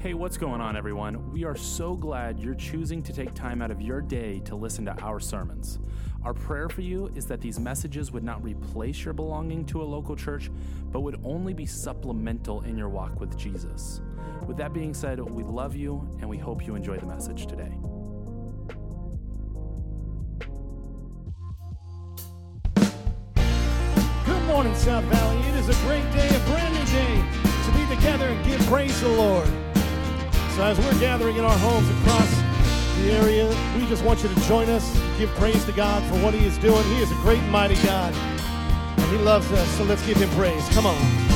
Hey, what's going on, everyone? We are so glad you're choosing to take time out of your day to listen to our sermons. Our prayer for you is that these messages would not replace your belonging to a local church, but would only be supplemental in your walk with Jesus. With that being said, we love you and we hope you enjoy the message today. Good morning, South Valley. It is a great day, a brand new day to be together and give praise to the Lord. As we're gathering in our homes across the area, we just want you to join us, give praise to God for what He is doing. He is a great mighty God, and He loves us. So, let's give Him praise. Come on.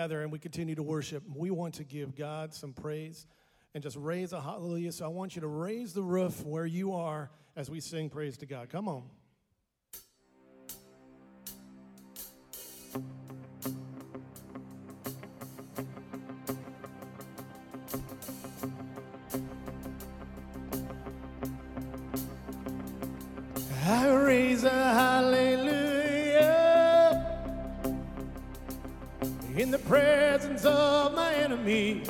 Gather and we continue to worship, we want to give God some praise and just raise a hallelujah. So I want you to raise the roof where you are as we sing praise to God. Come on. I raise a hallelujah in the presence of my enemy.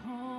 Call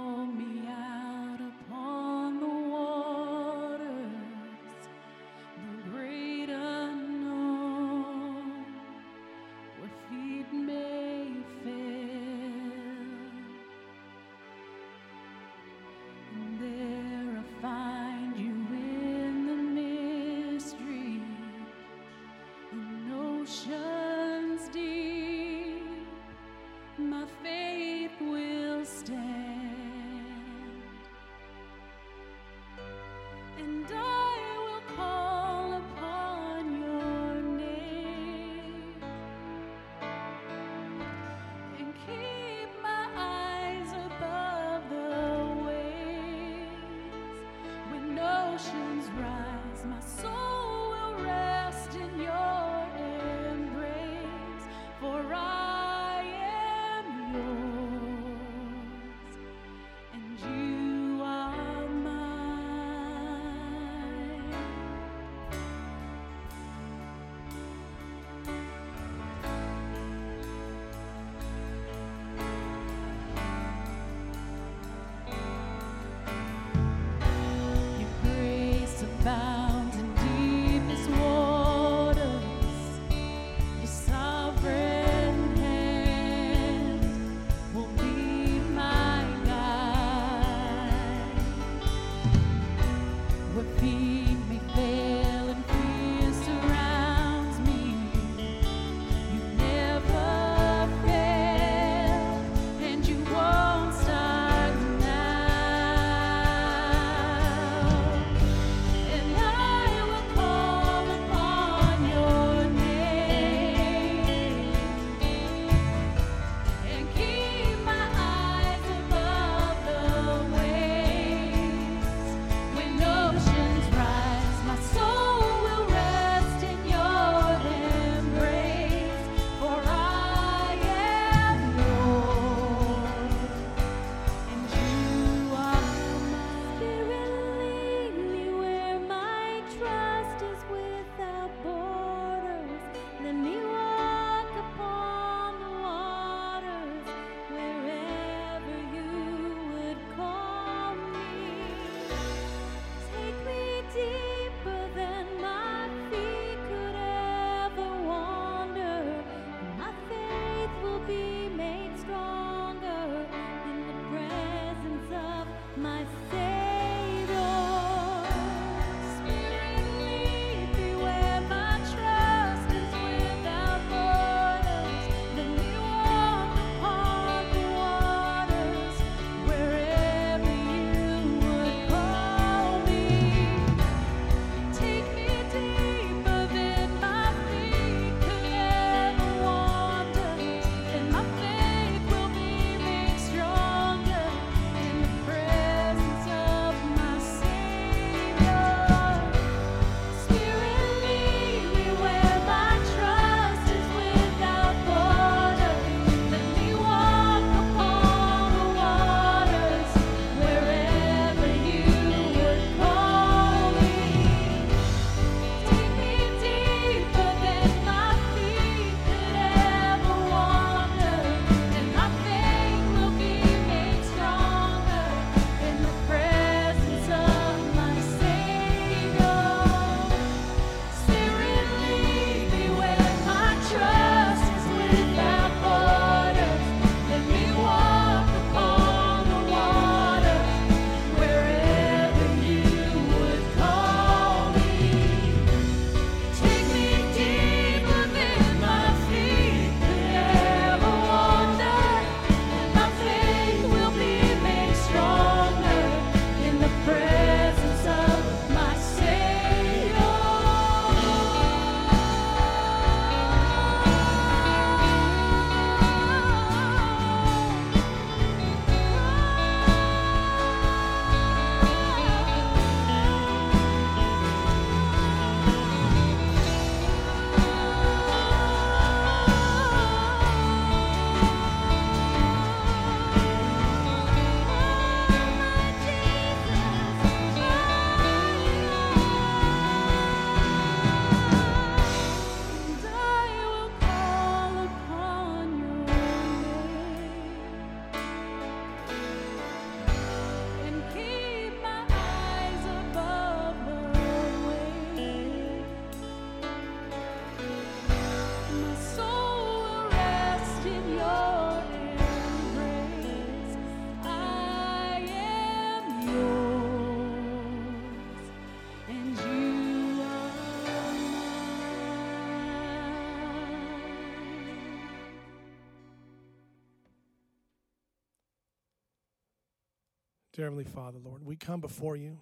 Dear Heavenly Father, Lord, we come before you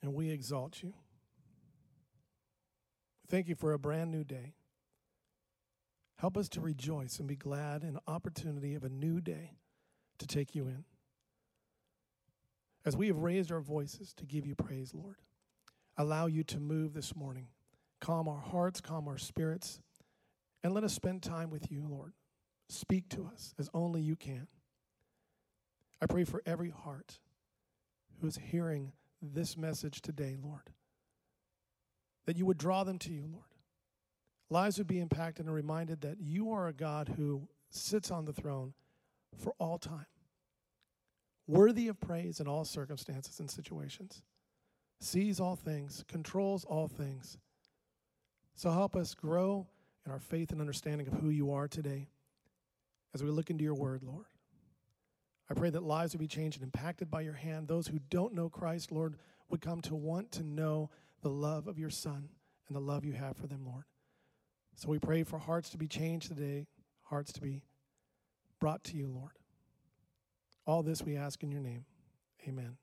and we exalt you. Thank you for a brand new day. Help us to rejoice and be glad in the opportunity of a new day to take you in. As we have raised our voices to give you praise, Lord, allow you to move this morning. Calm our hearts, calm our spirits, and let us spend time with you, Lord. Speak to us as only you can. I pray for every heart who is hearing this message today, Lord, that you would draw them to you, Lord. Lives would be impacted and reminded that you are a God who sits on the throne for all time, worthy of praise in all circumstances and situations, sees all things, controls all things. So help us grow in our faith and understanding of who you are today as we look into your word, Lord. I pray that lives would be changed and impacted by your hand. Those who don't know Christ, Lord, would come to want to know the love of your Son and the love you have for them, Lord. So we pray for hearts to be changed today, hearts to be brought to you, Lord. All this we ask in your name. Amen.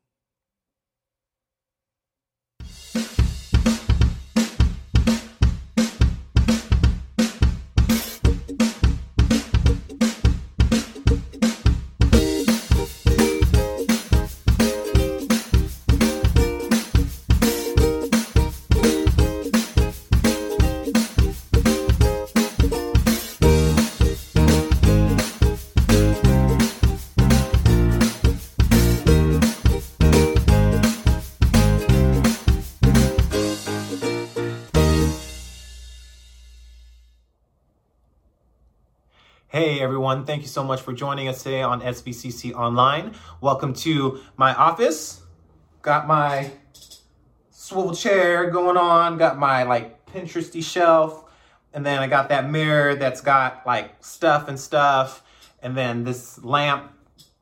Everyone, thank you so much for joining us today on SVCC Online. Welcome to my office. Got my swivel chair going on, got my like Pinteresty shelf, and then I got that mirror that's got like stuff and stuff, and then this lamp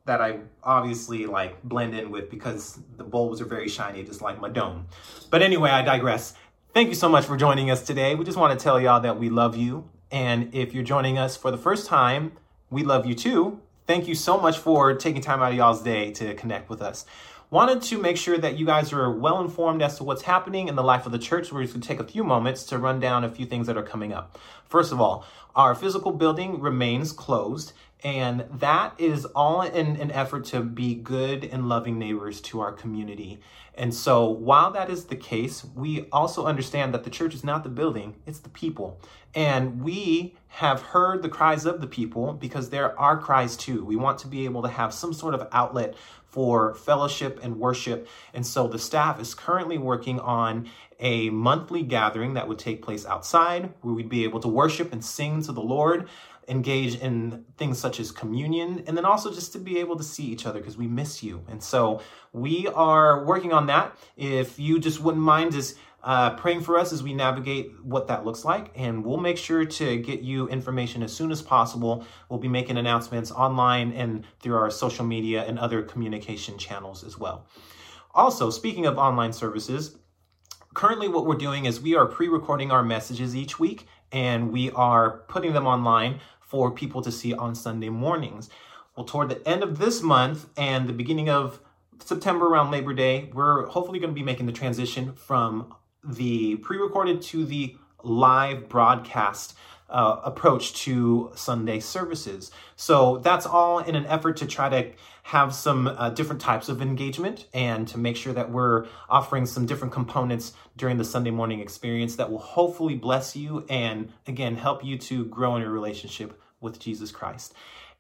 that I obviously like blend in with because the bulbs are very shiny, just like my dome. But anyway, I digress. Thank you so much for joining us today. We just want to tell y'all that we love you and if you're joining us for the first time, we love you too. Thank you so much for taking time out of y'all's day to connect with us. Wanted to make sure that you guys are well informed as to what's happening in the life of the church. We're just going to take a few moments to run down a few things that are coming up. First of all, our physical building remains closed, and that is all in an effort to be good and loving neighbors to our community. And so, while that is the case, we also understand that the church is not the building, it's the people. And we have heard the cries of the people because there are cries too. We want to be able to have some sort of outlet for fellowship and worship. And so the staff is currently working on a monthly gathering that would take place outside where we'd be able to worship and sing to the Lord, engage in things such as communion, and then also just to be able to see each other because we miss you. And so we are working on that. If you just wouldn't mind just uh, praying for us as we navigate what that looks like. And we'll make sure to get you information as soon as possible. We'll be making announcements online and through our social media and other communication channels as well. Also, speaking of online services, currently what we're doing is we are pre-recording our messages each week and we are putting them online for people to see on Sunday mornings. Well, toward the end of this month and the beginning of September around Labor Day, we're hopefully going to be making the transition from the pre-recorded to the live broadcast uh, approach to Sunday services. So that's all in an effort to try to have some uh, different types of engagement and to make sure that we're offering some different components during the Sunday morning experience that will hopefully bless you and again help you to grow in your relationship with Jesus Christ.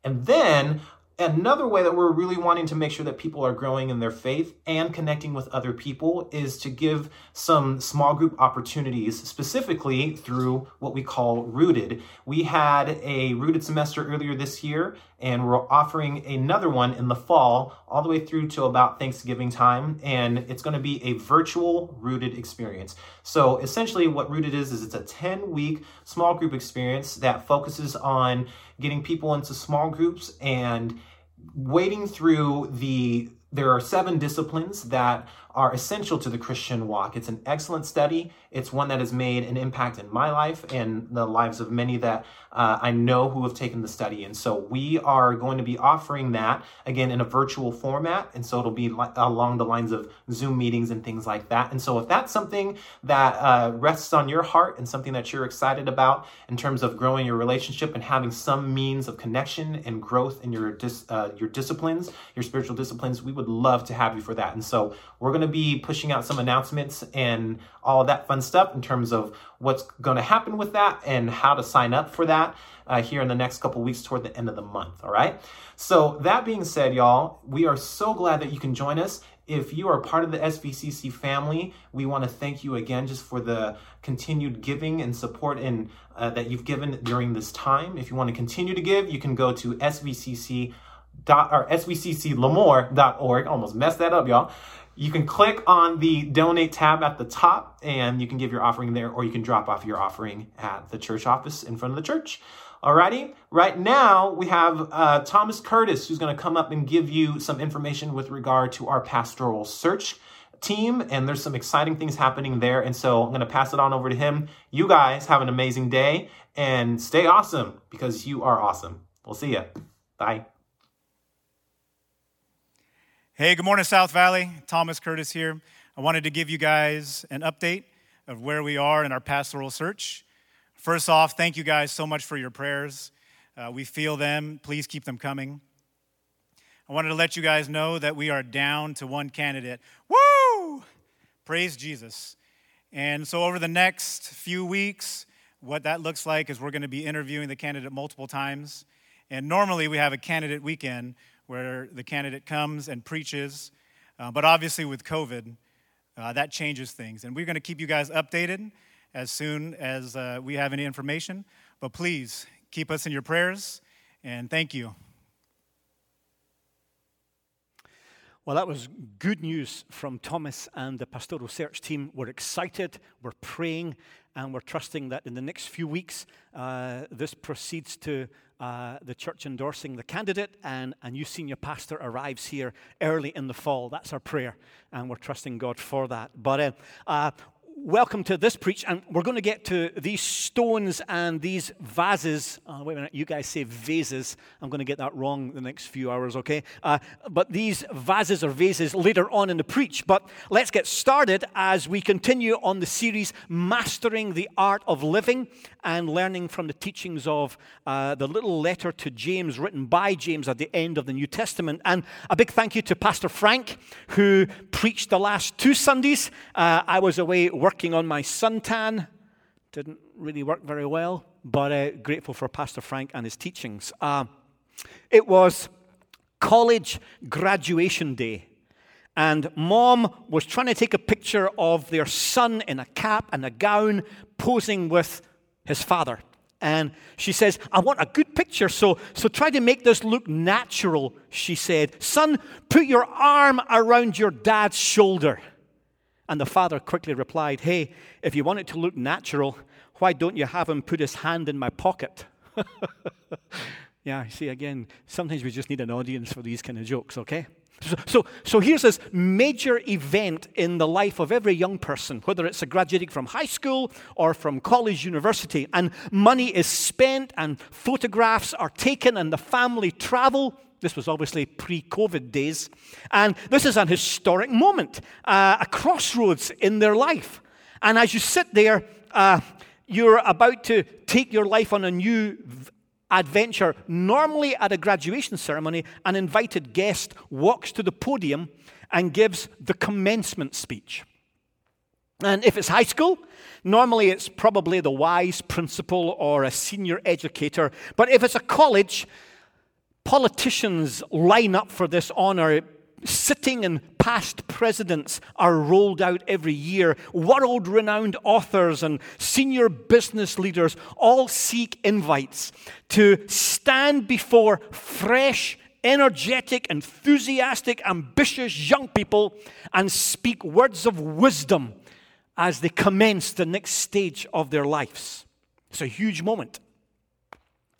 And then Another way that we're really wanting to make sure that people are growing in their faith and connecting with other people is to give some small group opportunities, specifically through what we call Rooted. We had a Rooted semester earlier this year, and we're offering another one in the fall, all the way through to about Thanksgiving time, and it's going to be a virtual Rooted experience. So essentially, what Rooted is, is it's a 10 week small group experience that focuses on getting people into small groups and wading through the there are seven disciplines that are essential to the Christian walk. It's an excellent study. It's one that has made an impact in my life and the lives of many that uh, I know who have taken the study. And so we are going to be offering that again in a virtual format. And so it'll be li- along the lines of Zoom meetings and things like that. And so if that's something that uh, rests on your heart and something that you're excited about in terms of growing your relationship and having some means of connection and growth in your dis- uh, your disciplines, your spiritual disciplines, we would love to have you for that. And so we're going to be pushing out some announcements and all of that fun stuff in terms of what's going to happen with that and how to sign up for that uh, here in the next couple weeks toward the end of the month. All right. So, that being said, y'all, we are so glad that you can join us. If you are part of the SVCC family, we want to thank you again just for the continued giving and support in, uh, that you've given during this time. If you want to continue to give, you can go to SVCC dot or svcclamore.org. Almost messed that up, y'all. You can click on the donate tab at the top and you can give your offering there, or you can drop off your offering at the church office in front of the church. Alrighty, right now we have uh, Thomas Curtis who's going to come up and give you some information with regard to our pastoral search team, and there's some exciting things happening there. And so I'm going to pass it on over to him. You guys have an amazing day and stay awesome because you are awesome. We'll see you. Bye. Hey, good morning, South Valley. Thomas Curtis here. I wanted to give you guys an update of where we are in our pastoral search. First off, thank you guys so much for your prayers. Uh, we feel them. Please keep them coming. I wanted to let you guys know that we are down to one candidate. Woo! Praise Jesus. And so, over the next few weeks, what that looks like is we're going to be interviewing the candidate multiple times. And normally, we have a candidate weekend where the candidate comes and preaches. Uh, but obviously, with COVID, uh, that changes things. And we're going to keep you guys updated as soon as uh, we have any information. But please keep us in your prayers, and thank you. Well, that was good news from Thomas and the pastoral search team. We're excited, we're praying, and we're trusting that in the next few weeks, uh, this proceeds to uh, the church endorsing the candidate, and a new senior pastor arrives here early in the fall. That's our prayer, and we're trusting God for that. But uh, uh, welcome to this preach, and we're going to get to these stones and these vases. Uh, wait a minute, you guys say vases. I'm going to get that wrong the next few hours, okay? Uh, but these vases or vases later on in the preach. But let's get started as we continue on the series Mastering the Art of Living and learning from the teachings of uh, the little letter to James written by James at the end of the New Testament. And a big thank you to Pastor Frank, who preached the last two Sundays. Uh, I was away working on my suntan. Didn't really work very well, but uh, grateful for Pastor Frank and his teachings. Uh, it was college graduation day. And mom was trying to take a picture of their son in a cap and a gown posing with his father. And she says, I want a good picture, so, so try to make this look natural, she said. Son, put your arm around your dad's shoulder. And the father quickly replied, Hey, if you want it to look natural, why don't you have him put his hand in my pocket? yeah, see, again, sometimes we just need an audience for these kind of jokes, okay? So, so, so, here's this major event in the life of every young person, whether it's a graduating from high school or from college, university, and money is spent and photographs are taken and the family travel. This was obviously pre COVID days. And this is an historic moment, uh, a crossroads in their life. And as you sit there, uh, you're about to take your life on a new adventure. Normally, at a graduation ceremony, an invited guest walks to the podium and gives the commencement speech. And if it's high school, normally it's probably the wise principal or a senior educator. But if it's a college, politicians line up for this honor. Sitting and past presidents are rolled out every year. World renowned authors and senior business leaders all seek invites to stand before fresh, energetic, enthusiastic, ambitious young people and speak words of wisdom as they commence the next stage of their lives. It's a huge moment.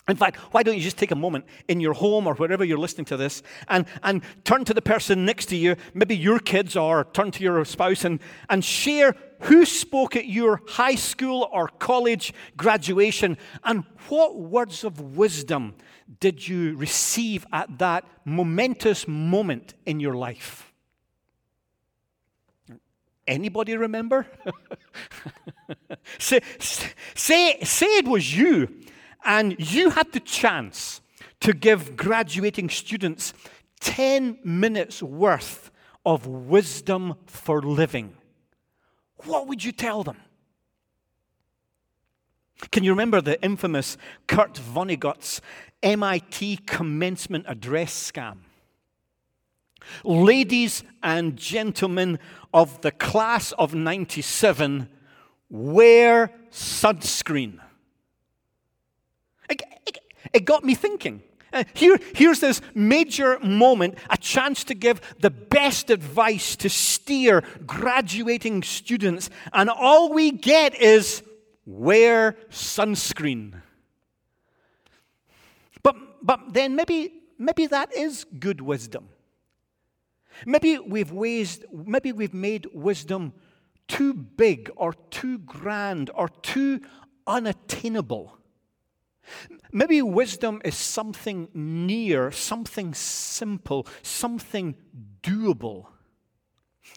In fact, why don't you just take a moment in your home or wherever you're listening to this and, and turn to the person next to you, maybe your kids, or turn to your spouse and, and share who spoke at your high school or college graduation and what words of wisdom did you receive at that momentous moment in your life? Anybody remember? say, say, say it was you and you had the chance to give graduating students 10 minutes worth of wisdom for living, what would you tell them? Can you remember the infamous Kurt Vonnegut's MIT commencement address scam? Ladies and gentlemen of the class of 97, wear sunscreen. It, got me thinking. Uh, here, here's this major moment, a chance to give the best advice to steer graduating students, and all we get is wear sunscreen. But, but then maybe, maybe that is good wisdom. Maybe we've, waste, maybe we've made wisdom too big or too grand or too unattainable. Maybe wisdom is something near, something simple, something doable.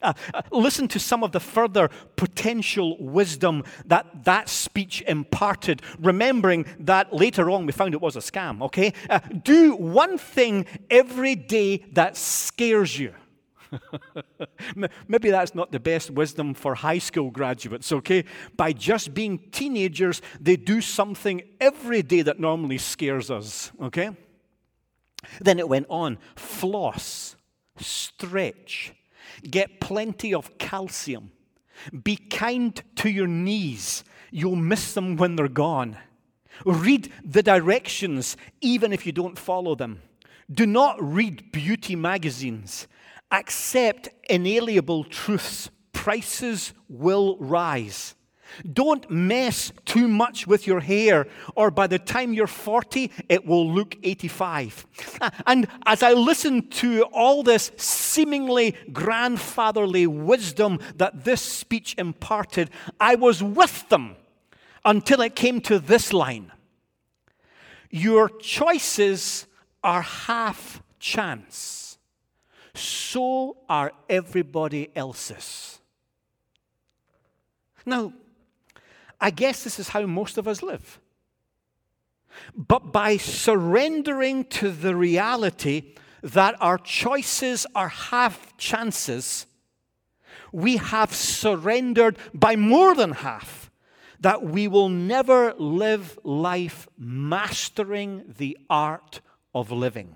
Uh, uh, listen to some of the further potential wisdom that that speech imparted, remembering that later on we found it was a scam, okay? Uh, do one thing every day that scares you. Maybe that's not the best wisdom for high school graduates, okay? By just being teenagers, they do something every day that normally scares us, okay? Then it went on floss, stretch, get plenty of calcium, be kind to your knees, you'll miss them when they're gone. Read the directions, even if you don't follow them. Do not read beauty magazines accept inalienable truths. Prices will rise. Don't mess too much with your hair, or by the time you're 40, it will look 85. And as I listened to all this seemingly grandfatherly wisdom that this speech imparted, I was with them until it came to this line Your choices are half chance so are everybody else's. Now, I guess this is how most of us live. But by surrendering to the reality that our choices are half chances, we have surrendered by more than half that we will never live life mastering the art of living.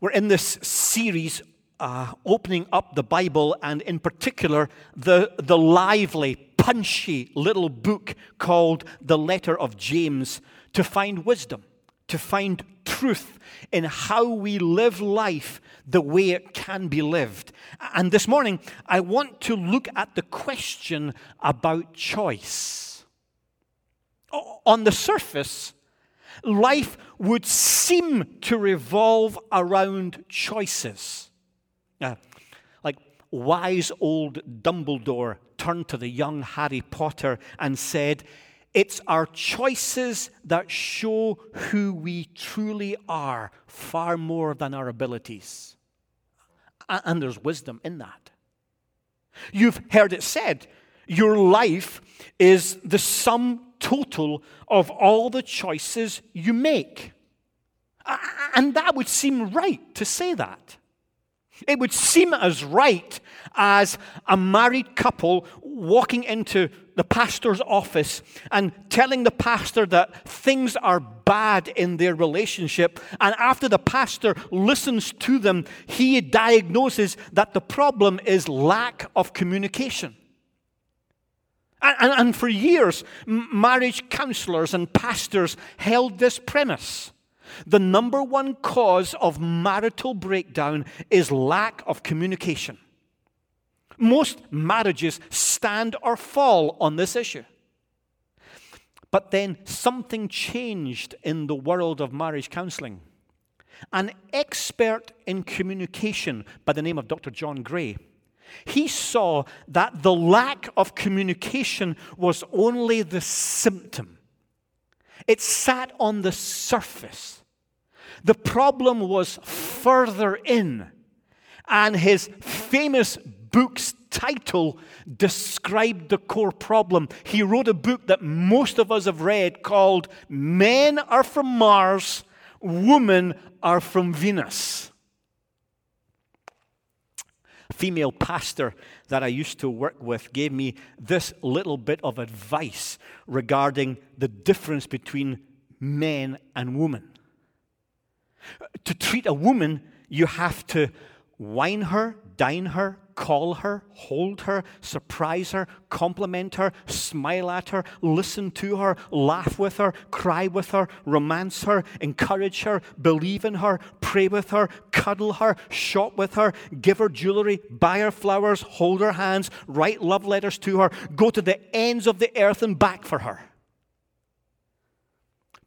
We're in this series uh, opening up the Bible, and in particular, the, the lively, punchy little book called the Letter of James to find wisdom, to find truth in how we live life the way it can be lived. And this morning, I want to look at the question about choice. On the surface, life would seem to revolve around choices. Uh, like wise old Dumbledore turned to the young Harry Potter and said, It's our choices that show who we truly are far more than our abilities. And there's wisdom in that. You've heard it said, your life is the sum total of all the choices you make. And that would seem right to say that. It would seem as right as a married couple walking into the pastor's office and telling the pastor that things are bad in their relationship. And after the pastor listens to them, he diagnoses that the problem is lack of communication. And, and, for years, marriage counselors and pastors held this premise. The number one cause of marital breakdown is lack of communication. Most marriages stand or fall on this issue. But then something changed in the world of marriage counseling. An expert in communication by the name of Dr. John Gray, he saw that the lack of communication was only the symptom. It sat on the surface. The problem was further in. And his famous book's title described the core problem. He wrote a book that most of us have read called Men Are From Mars, Women Are From Venus. Female pastor that I used to work with gave me this little bit of advice regarding the difference between men and women. To treat a woman, you have to wine her, dine her, call her, hold her, surprise her, compliment her, smile at her, listen to her, laugh with her, cry with her, romance her, encourage her, believe in her, pray with her, cuddle her, shop with her, give her jewelry, buy her flowers, hold her hands, write love letters to her, go to the ends of the earth and back for her.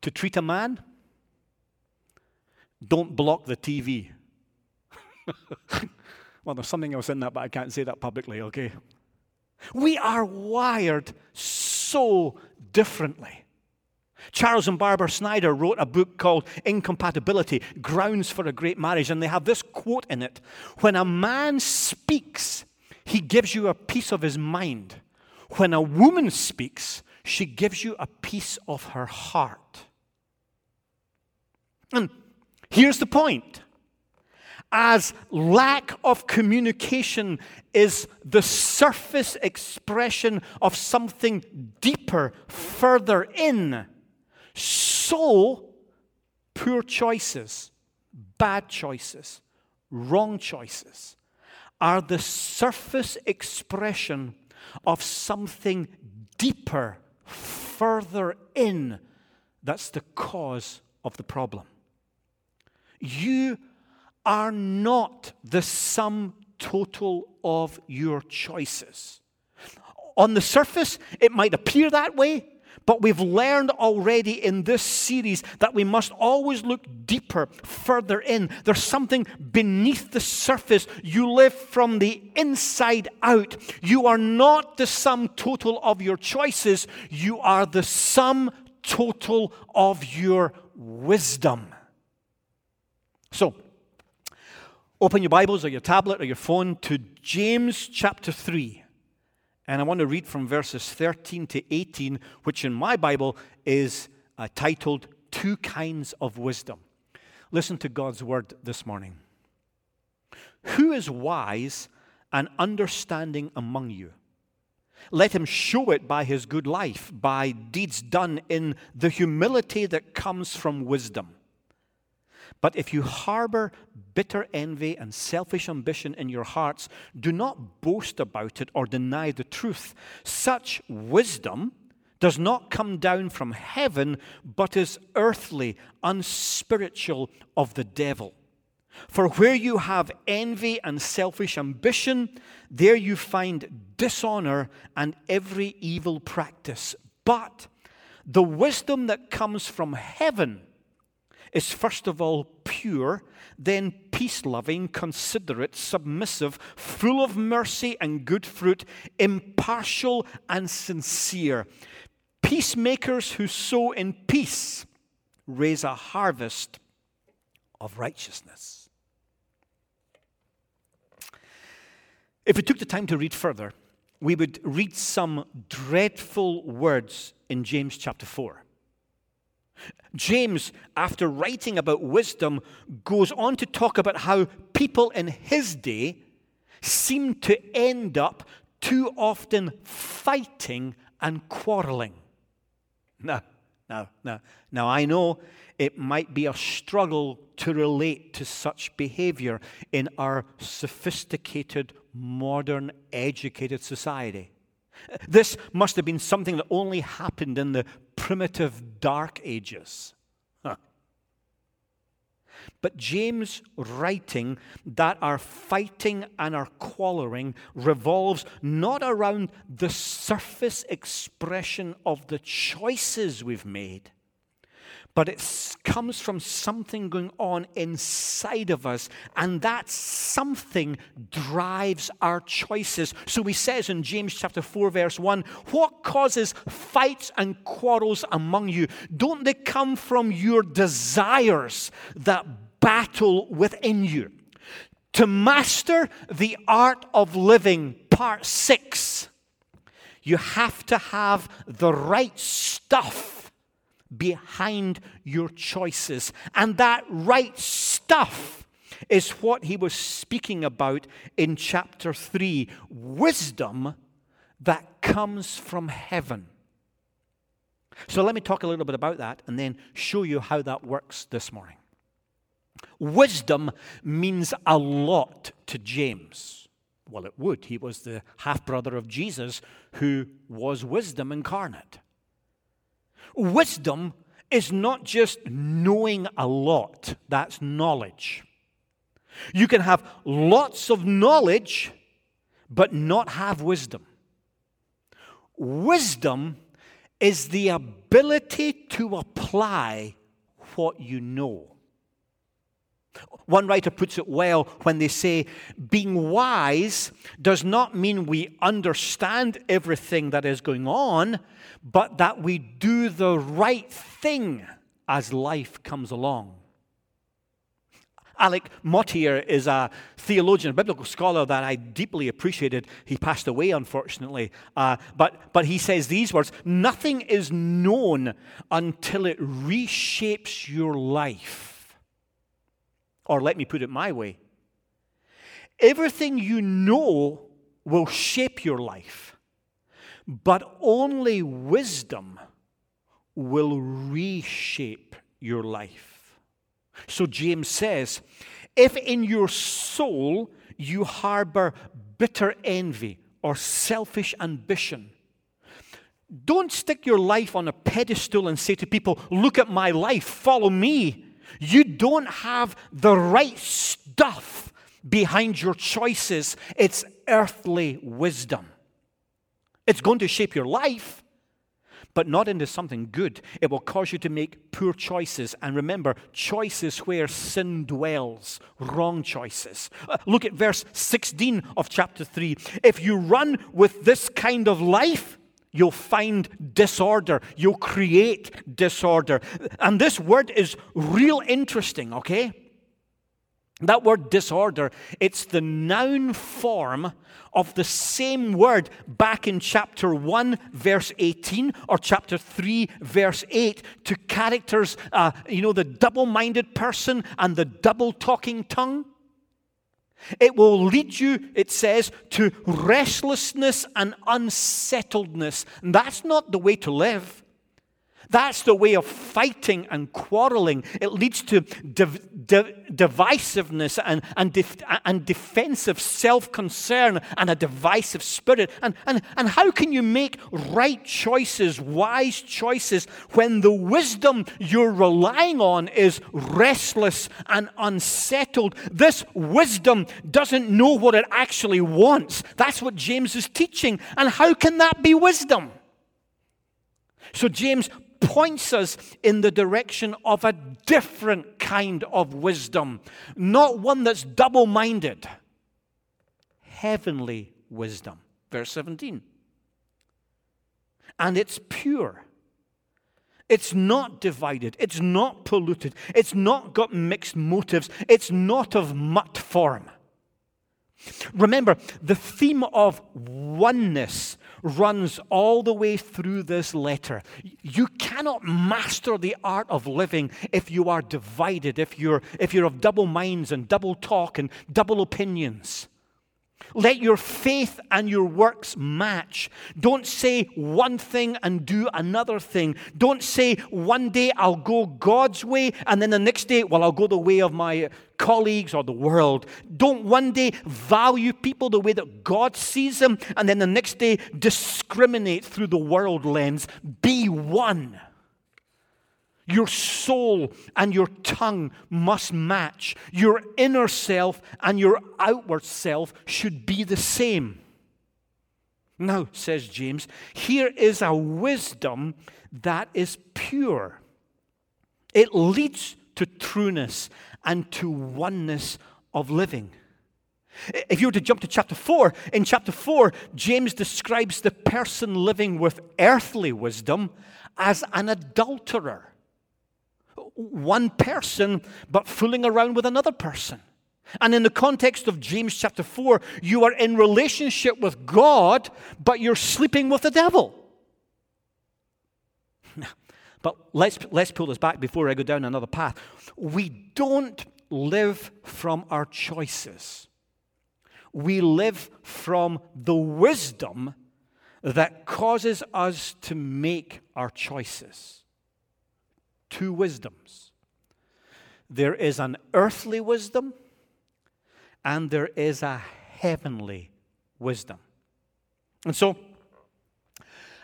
To treat a man, don't block the TV. well, there's something else in that, but I can't say that publicly, okay? We are wired so differently. Charles and Barbara Snyder wrote a book called Incompatibility Grounds for a Great Marriage, and they have this quote in it When a man speaks, he gives you a piece of his mind. When a woman speaks, she gives you a piece of her heart. And here's the point as lack of communication is the surface expression of something deeper, further in, so poor choices, bad choices, wrong choices are the surface expression of something deeper, further in, that's the cause of the problem. You are not the sum total of your choices. On the surface, it might appear that way, but we've learned already in this series that we must always look deeper, further in. There's something beneath the surface. You live from the inside out. You are not the sum total of your choices, you are the sum total of your wisdom. So, Open your Bibles or your tablet or your phone to James chapter 3. And I want to read from verses 13 to 18, which in my Bible is uh, titled Two Kinds of Wisdom. Listen to God's word this morning. Who is wise and understanding among you? Let him show it by his good life, by deeds done in the humility that comes from wisdom. But if you harbor bitter envy and selfish ambition in your hearts, do not boast about it or deny the truth. Such wisdom does not come down from heaven, but is earthly, unspiritual, of the devil. For where you have envy and selfish ambition, there you find dishonor and every evil practice. But the wisdom that comes from heaven, is first of all pure, then peace loving, considerate, submissive, full of mercy and good fruit, impartial and sincere. Peacemakers who sow in peace raise a harvest of righteousness. If we took the time to read further, we would read some dreadful words in James chapter 4. James, after writing about wisdom, goes on to talk about how people in his day seem to end up too often fighting and quarreling. Now, now, now, now, I know it might be a struggle to relate to such behavior in our sophisticated, modern, educated society. This must have been something that only happened in the primitive dark ages. But James writing that our fighting and our quarreling revolves not around the surface expression of the choices we've made, but it comes from something going on inside of us, and that something drives our choices. So he says in James chapter 4, verse 1 What causes fights and quarrels among you? Don't they come from your desires that battle within you? To master the art of living, part 6, you have to have the right stuff behind your choices. And that right stuff is what he was speaking about in chapter 3 wisdom that comes from heaven. So let me talk a little bit about that and then show you how that works this morning. Wisdom means a lot to James. Well, it would. He was the half brother of Jesus who was wisdom incarnate. Wisdom is not just knowing a lot, that's knowledge. You can have lots of knowledge, but not have wisdom. Wisdom is the ability to apply what you know. One writer puts it well when they say, being wise does not mean we understand everything that is going on, but that we do the right thing as life comes along. Alec Motyer is a theologian, a biblical scholar that I deeply appreciated. He passed away, unfortunately. Uh, but, but he says these words Nothing is known until it reshapes your life. Or let me put it my way everything you know will shape your life. But only wisdom will reshape your life. So James says, if in your soul you harbor bitter envy or selfish ambition, don't stick your life on a pedestal and say to people, Look at my life, follow me. You don't have the right stuff behind your choices, it's earthly wisdom. It's going to shape your life, but not into something good. It will cause you to make poor choices. And remember, choices where sin dwells, wrong choices. Uh, look at verse 16 of chapter 3. If you run with this kind of life, You'll find disorder. You'll create disorder. And this word is real interesting, okay? That word disorder, it's the noun form of the same word back in chapter 1, verse 18, or chapter 3, verse 8, two characters, uh, you know, the double minded person and the double talking tongue. It will lead you, it says, to restlessness and unsettledness. And that's not the way to live. That's the way of fighting and quarreling. It leads to div- div- divisiveness and, and, and defensive self concern and a divisive spirit. And, and, and how can you make right choices, wise choices, when the wisdom you're relying on is restless and unsettled? This wisdom doesn't know what it actually wants. That's what James is teaching. And how can that be wisdom? So James points us in the direction of a different kind of wisdom, not one that's double minded. Heavenly wisdom. Verse 17. And it's pure. It's not divided. It's not polluted. It's not got mixed motives. It's not of mutt form. Remember, the theme of oneness runs all the way through this letter. You cannot master the art of living if you are divided, if you're, if you're of double minds and double talk and double opinions. Let your faith and your works match. Don't say one thing and do another thing. Don't say one day I'll go God's way and then the next day, well, I'll go the way of my colleagues or the world. Don't one day value people the way that God sees them and then the next day discriminate through the world lens. Be one. Your soul and your tongue must match. Your inner self and your outward self should be the same. Now, says James, here is a wisdom that is pure. It leads to trueness and to oneness of living. If you were to jump to chapter 4, in chapter 4, James describes the person living with earthly wisdom as an adulterer. One person, but fooling around with another person. And in the context of James chapter 4, you are in relationship with God, but you're sleeping with the devil. But let's, let's pull this back before I go down another path. We don't live from our choices, we live from the wisdom that causes us to make our choices. Two wisdoms there is an earthly wisdom and there is a heavenly wisdom. And so,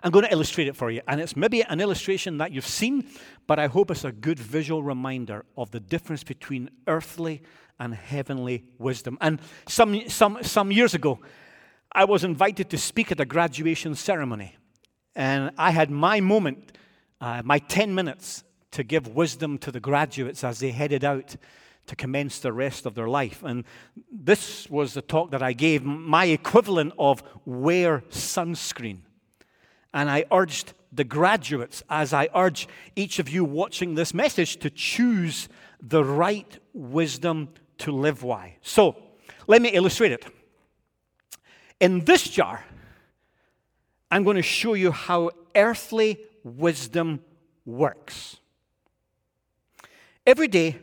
I'm going to illustrate it for you. And it's maybe an illustration that you've seen, but I hope it's a good visual reminder of the difference between earthly and heavenly wisdom. And some, some, some years ago, I was invited to speak at a graduation ceremony. And I had my moment, uh, my 10 minutes to give wisdom to the graduates as they headed out to commence the rest of their life. And this was the talk that I gave, my equivalent of wear sunscreen. And I urged the graduates, as I urge each of you watching this message, to choose the right wisdom to live by. So, let me illustrate it. In this jar, I'm going to show you how earthly wisdom works. Every day,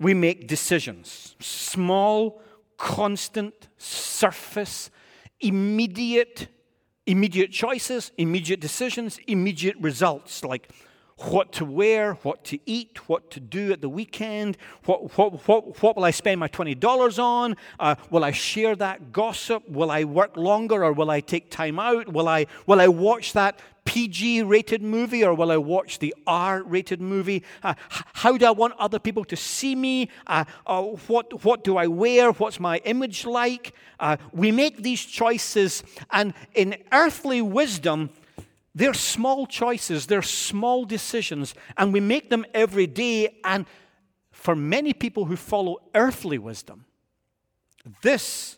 we make decisions. Small, constant, surface, immediate, immediate choices, immediate decisions, immediate results. Like what to wear, what to eat, what to do at the weekend, what, what, what, what will I spend my $20 on? Uh, will I share that gossip? Will I work longer or will I take time out? Will I, will I watch that PG rated movie or will I watch the R rated movie? Uh, how do I want other people to see me? Uh, uh, what, what do I wear? What's my image like? Uh, we make these choices, and in earthly wisdom, they're small choices, they're small decisions, and we make them every day. And for many people who follow earthly wisdom, this,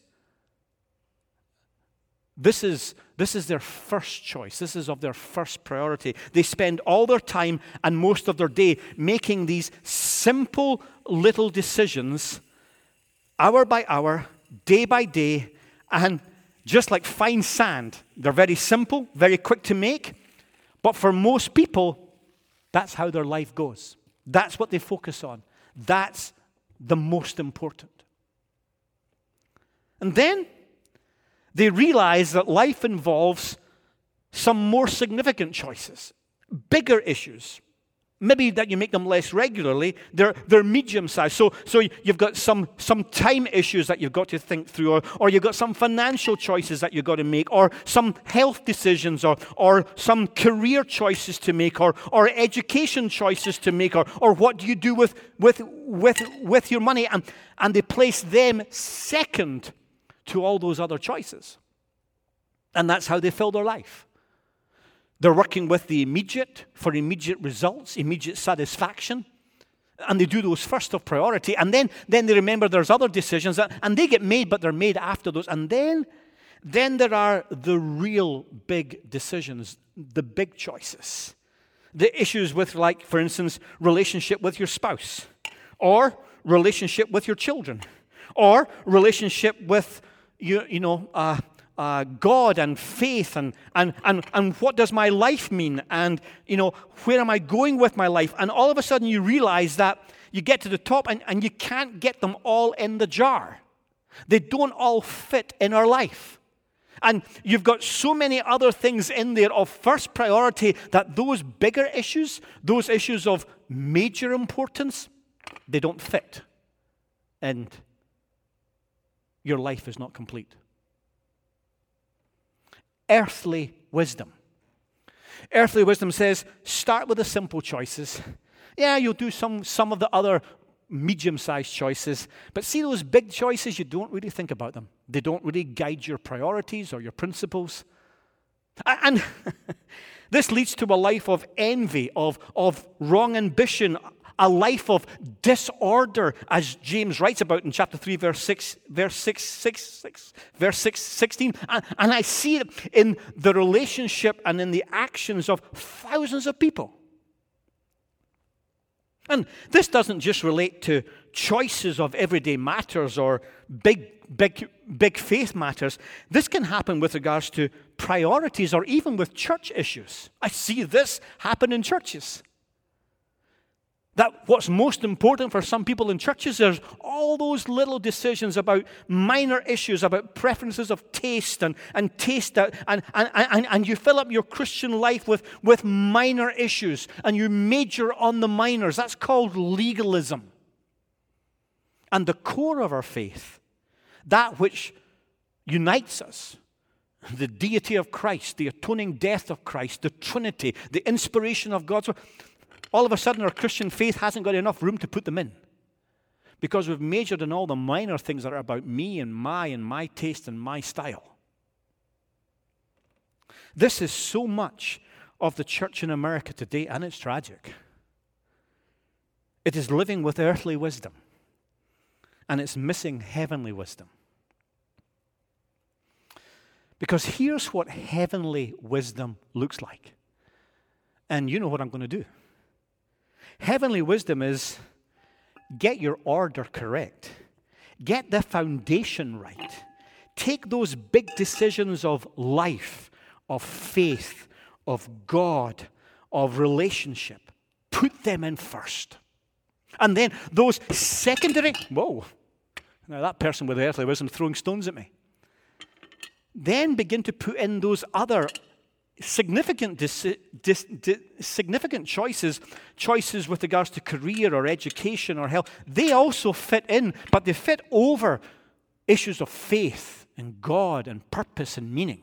this is this is their first choice. This is of their first priority. They spend all their time and most of their day making these simple little decisions, hour by hour, day by day, and just like fine sand, they're very simple, very quick to make. But for most people, that's how their life goes. That's what they focus on. That's the most important. And then they realize that life involves some more significant choices, bigger issues. Maybe that you make them less regularly. They're, they're medium sized. So, so you've got some, some time issues that you've got to think through, or, or you've got some financial choices that you've got to make, or some health decisions, or, or some career choices to make, or, or education choices to make, or, or what do you do with, with, with, with your money? And, and they place them second to all those other choices. And that's how they fill their life. They're working with the immediate for immediate results, immediate satisfaction. And they do those first of priority. And then, then they remember there's other decisions that, and they get made, but they're made after those. And then, then there are the real big decisions, the big choices. The issues with, like, for instance, relationship with your spouse, or relationship with your children, or relationship with you, you know, uh, uh, God and faith and, and, and, and what does my life mean? And, you know, where am I going with my life? And all of a sudden you realize that you get to the top and, and you can't get them all in the jar. They don't all fit in our life. And you've got so many other things in there of first priority that those bigger issues, those issues of major importance, they don't fit. And your life is not complete. Earthly wisdom. Earthly wisdom says start with the simple choices Yeah, you'll do some, some of the other medium sized choices, but see those big choices, you don't really think about them. They don't really guide your priorities or your principles. And this leads to a life of envy, of, of wrong ambition, a life of disorder, as James writes about in chapter 3, verse 6, verse 6, 6, 6 verse 6, 16. And, and I see it in the relationship and in the actions of thousands of people. And this doesn't just relate to choices of everyday matters or big, big, big faith matters. This can happen with regards to priorities or even with church issues. I see this happen in churches. That what's most important for some people in churches is all those little decisions about minor issues, about preferences of taste and, and taste, and, and, and, and you fill up your Christian life with, with minor issues and you major on the minors. That's called legalism. And the core of our faith, that which unites us, the deity of Christ, the atoning death of Christ, the Trinity, the inspiration of God's word, all of a sudden our Christian faith hasn't got enough room to put them in. Because we've majored in all the minor things that are about me and my and my taste and my style. This is so much of the church in America today, and it's tragic. It is living with earthly wisdom, and it's missing heavenly wisdom. Because here's what heavenly wisdom looks like. And you know what I'm going to do. Heavenly wisdom is get your order correct, get the foundation right, take those big decisions of life, of faith, of God, of relationship, put them in first. And then those secondary, whoa, now that person with earthly wisdom throwing stones at me. Then begin to put in those other significant, dis, dis, dis, significant choices, choices with regards to career or education or health, they also fit in, but they fit over issues of faith and God and purpose and meaning.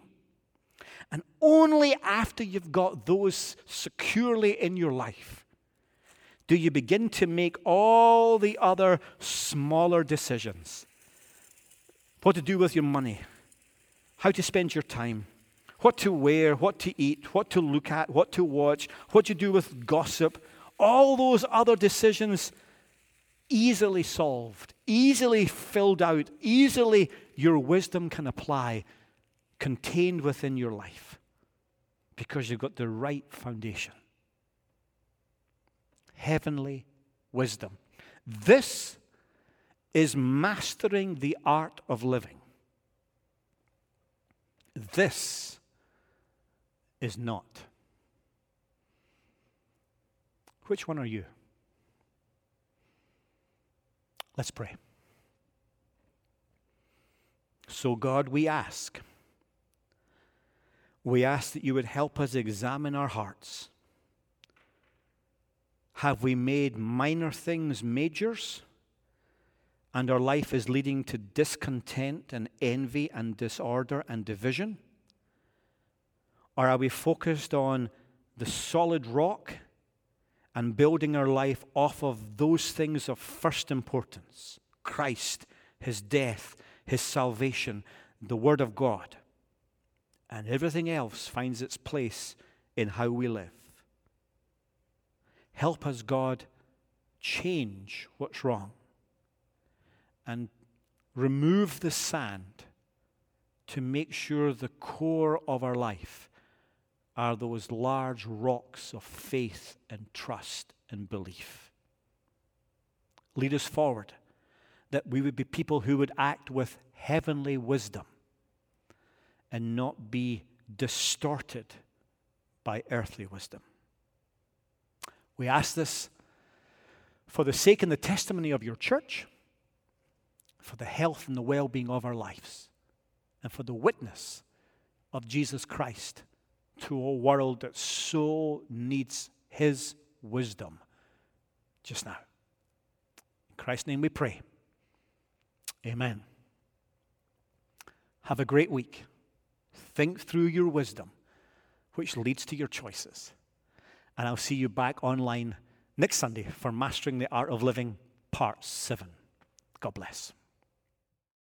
And only after you've got those securely in your life do you begin to make all the other smaller decisions. What to do with your money, how to spend your time, what to wear, what to eat, what to look at, what to watch, what you do with gossip, all those other decisions easily solved, easily filled out, easily your wisdom can apply, contained within your life because you've got the right foundation. Heavenly wisdom. This is mastering the art of living. This is not. Which one are you? Let's pray. So, God, we ask. We ask that you would help us examine our hearts. Have we made minor things majors? And our life is leading to discontent and envy and disorder and division? Or are we focused on the solid rock and building our life off of those things of first importance Christ, His death, His salvation, the Word of God? And everything else finds its place in how we live. Help us, God, change what's wrong and remove the sand to make sure the core of our life are those large rocks of faith and trust and belief. Lead us forward that we would be people who would act with heavenly wisdom and not be distorted by earthly wisdom. We ask this for the sake and the testimony of your church, for the health and the well being of our lives, and for the witness of Jesus Christ to a world that so needs his wisdom just now. In Christ's name we pray. Amen. Have a great week. Think through your wisdom, which leads to your choices. And I'll see you back online next Sunday for Mastering the Art of Living, Part 7. God bless.